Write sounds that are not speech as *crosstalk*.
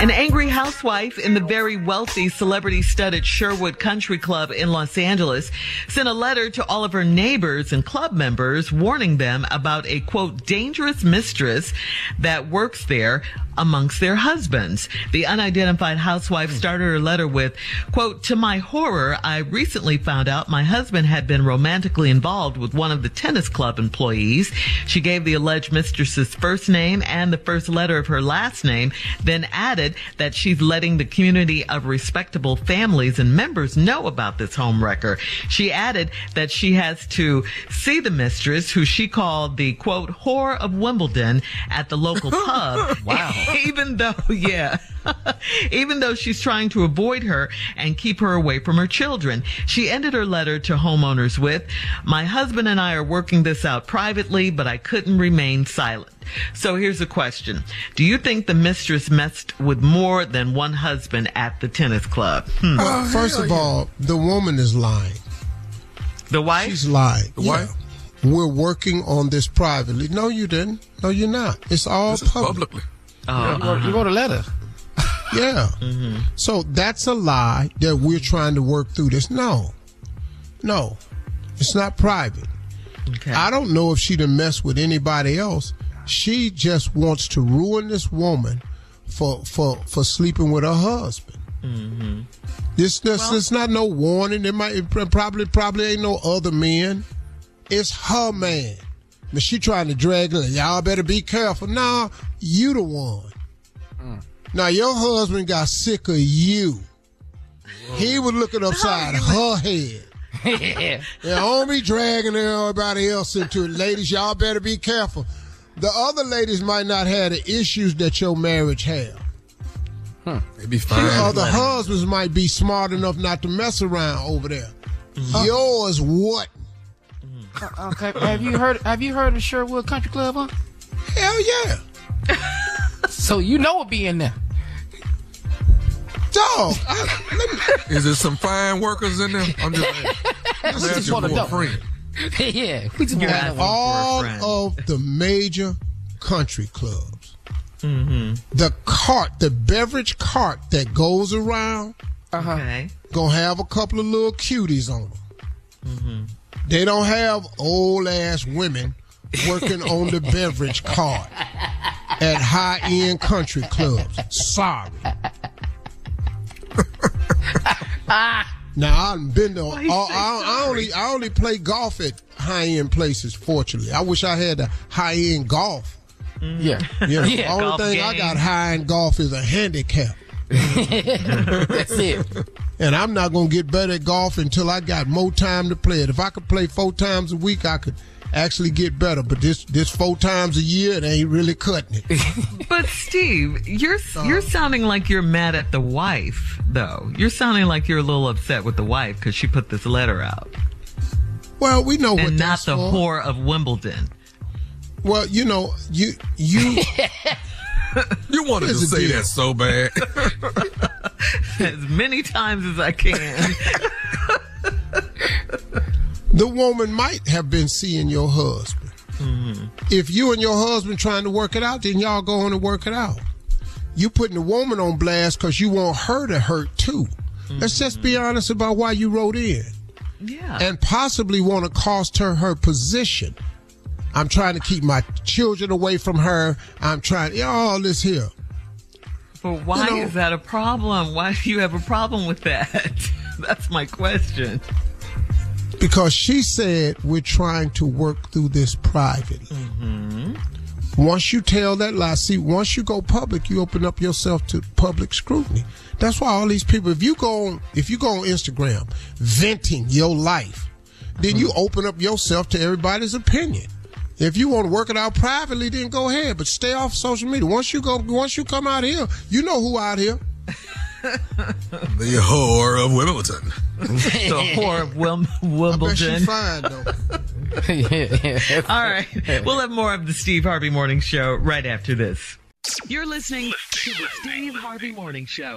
An angry housewife in the very wealthy celebrity studded Sherwood Country Club in Los Angeles sent a letter to all of her neighbors and club members warning them about a quote dangerous mistress that works there amongst their husbands. The unidentified housewife started her letter with, quote, to my horror, I recently found out my husband had been romantically involved with one of the tennis club employees. She gave the alleged mistress's first name and the first letter of her last name, then added that she's letting the community of respectable families and members know about this home wrecker. She added that she has to see the mistress, who she called the quote, whore of Wimbledon at the local *laughs* pub. Wow. *laughs* even though, yeah, *laughs* even though she's trying to avoid her and keep her away from her children. She ended her letter to homeowners with, my husband and I are working this out privately, but I couldn't remain silent. So here's a question. Do you think the mistress messed with more than one husband at the tennis club? Hmm. Well, first of all, the woman is lying. The wife? She's lying. The wife? We're working on this privately. No, you didn't. No, you're not. It's all This is public. publicly. Uh-huh. Oh, You wrote- You wrote a letter. *laughs* Yeah. Mm-hmm. So that's a lie that we're trying to work through this. No. No. It's not private. okay. I don't know if she'd have messed with anybody else. She just wants to ruin this woman for for for sleeping with her husband. Mm-hmm. This this it's not no warning. There might it probably probably ain't no other men. It's her man. But she trying to drag her. Y'all better be careful. Nah, you the one. Mm. Now your husband got sick of you. He was looking upside her head. yeah. *laughs* Yeah, don't be dragging everybody else into it. Ladies, y'all better be careful. The other ladies might not have the issues that your marriage have. Huh. They be fine. The fine. other husbands might be smart enough not to mess around over there. Yours what? Uh-uh. Okay. Have you heard? Have you heard of Sherwood Country Club? Huh? Hell yeah. *laughs* So you know what be in there. Dog, I, let me, *laughs* Is there some fine workers in there? I'm just, *laughs* I'm just asking wanna a know. friend. yeah. We just want to know. all of the major country clubs, the cart, the beverage cart that goes around, uh-huh. okay. gonna have a couple of little cuties on them. They don't have old ass women working on the beverage cart at high end country clubs. Sorry. now I've been to. Why you all- say I, I only I only play golf at high end places. Fortunately, I wish I had a high end golf mm-hmm. Yeah. *laughs* You know, Yeah, only golf thing I got high end golf is a handicap. *laughs* That's it. And I'm not going to get better at golf until I got more time to play it. If I could play four times a week, I could actually get better. But this this four times a year, it ain't really cutting it. *laughs* But Steve, you're you're sounding like you're mad at the wife, though. You're sounding like you're a little upset with the wife because she put this letter out, Well, we know what and not that's the for. whore of Wimbledon. Well, you know, you you *laughs* You wanted to say deal. that so bad. *laughs* *laughs* as many times as I can. *laughs* the woman might have been seeing your husband. Mm-hmm. If you and your husband trying to work it out, then y'all go on and work it out. You putting the woman on blast because you want her to hurt too. Let's just be mm-hmm. honest about why you wrote in. yeah. and possibly want to cost her her position. I'm trying to keep my children away from her. I'm trying, all this here. But why you know- is that a problem? Why do you have a problem with that? *laughs* That's my question. Because she said we're trying to work through this privately. Mm-hmm. Once you tell that lie, see, once you go public, you open up yourself to public scrutiny. That's why all these people, if you go on, if you go on Instagram venting your life, then you mm-hmm. open up yourself to everybody's opinion. If you want to work it out privately, then go ahead, but stay off social media. Once you go, once you come out here, you know who out here. *laughs* the whore of Wimbledon. The whore of Wim- I bet she Wimbledon. fine though. yeah, *laughs* yeah. All right. We'll have more of the Steve Harvey Morning Show right after this. You're listening to the Steve Harvey Morning Show.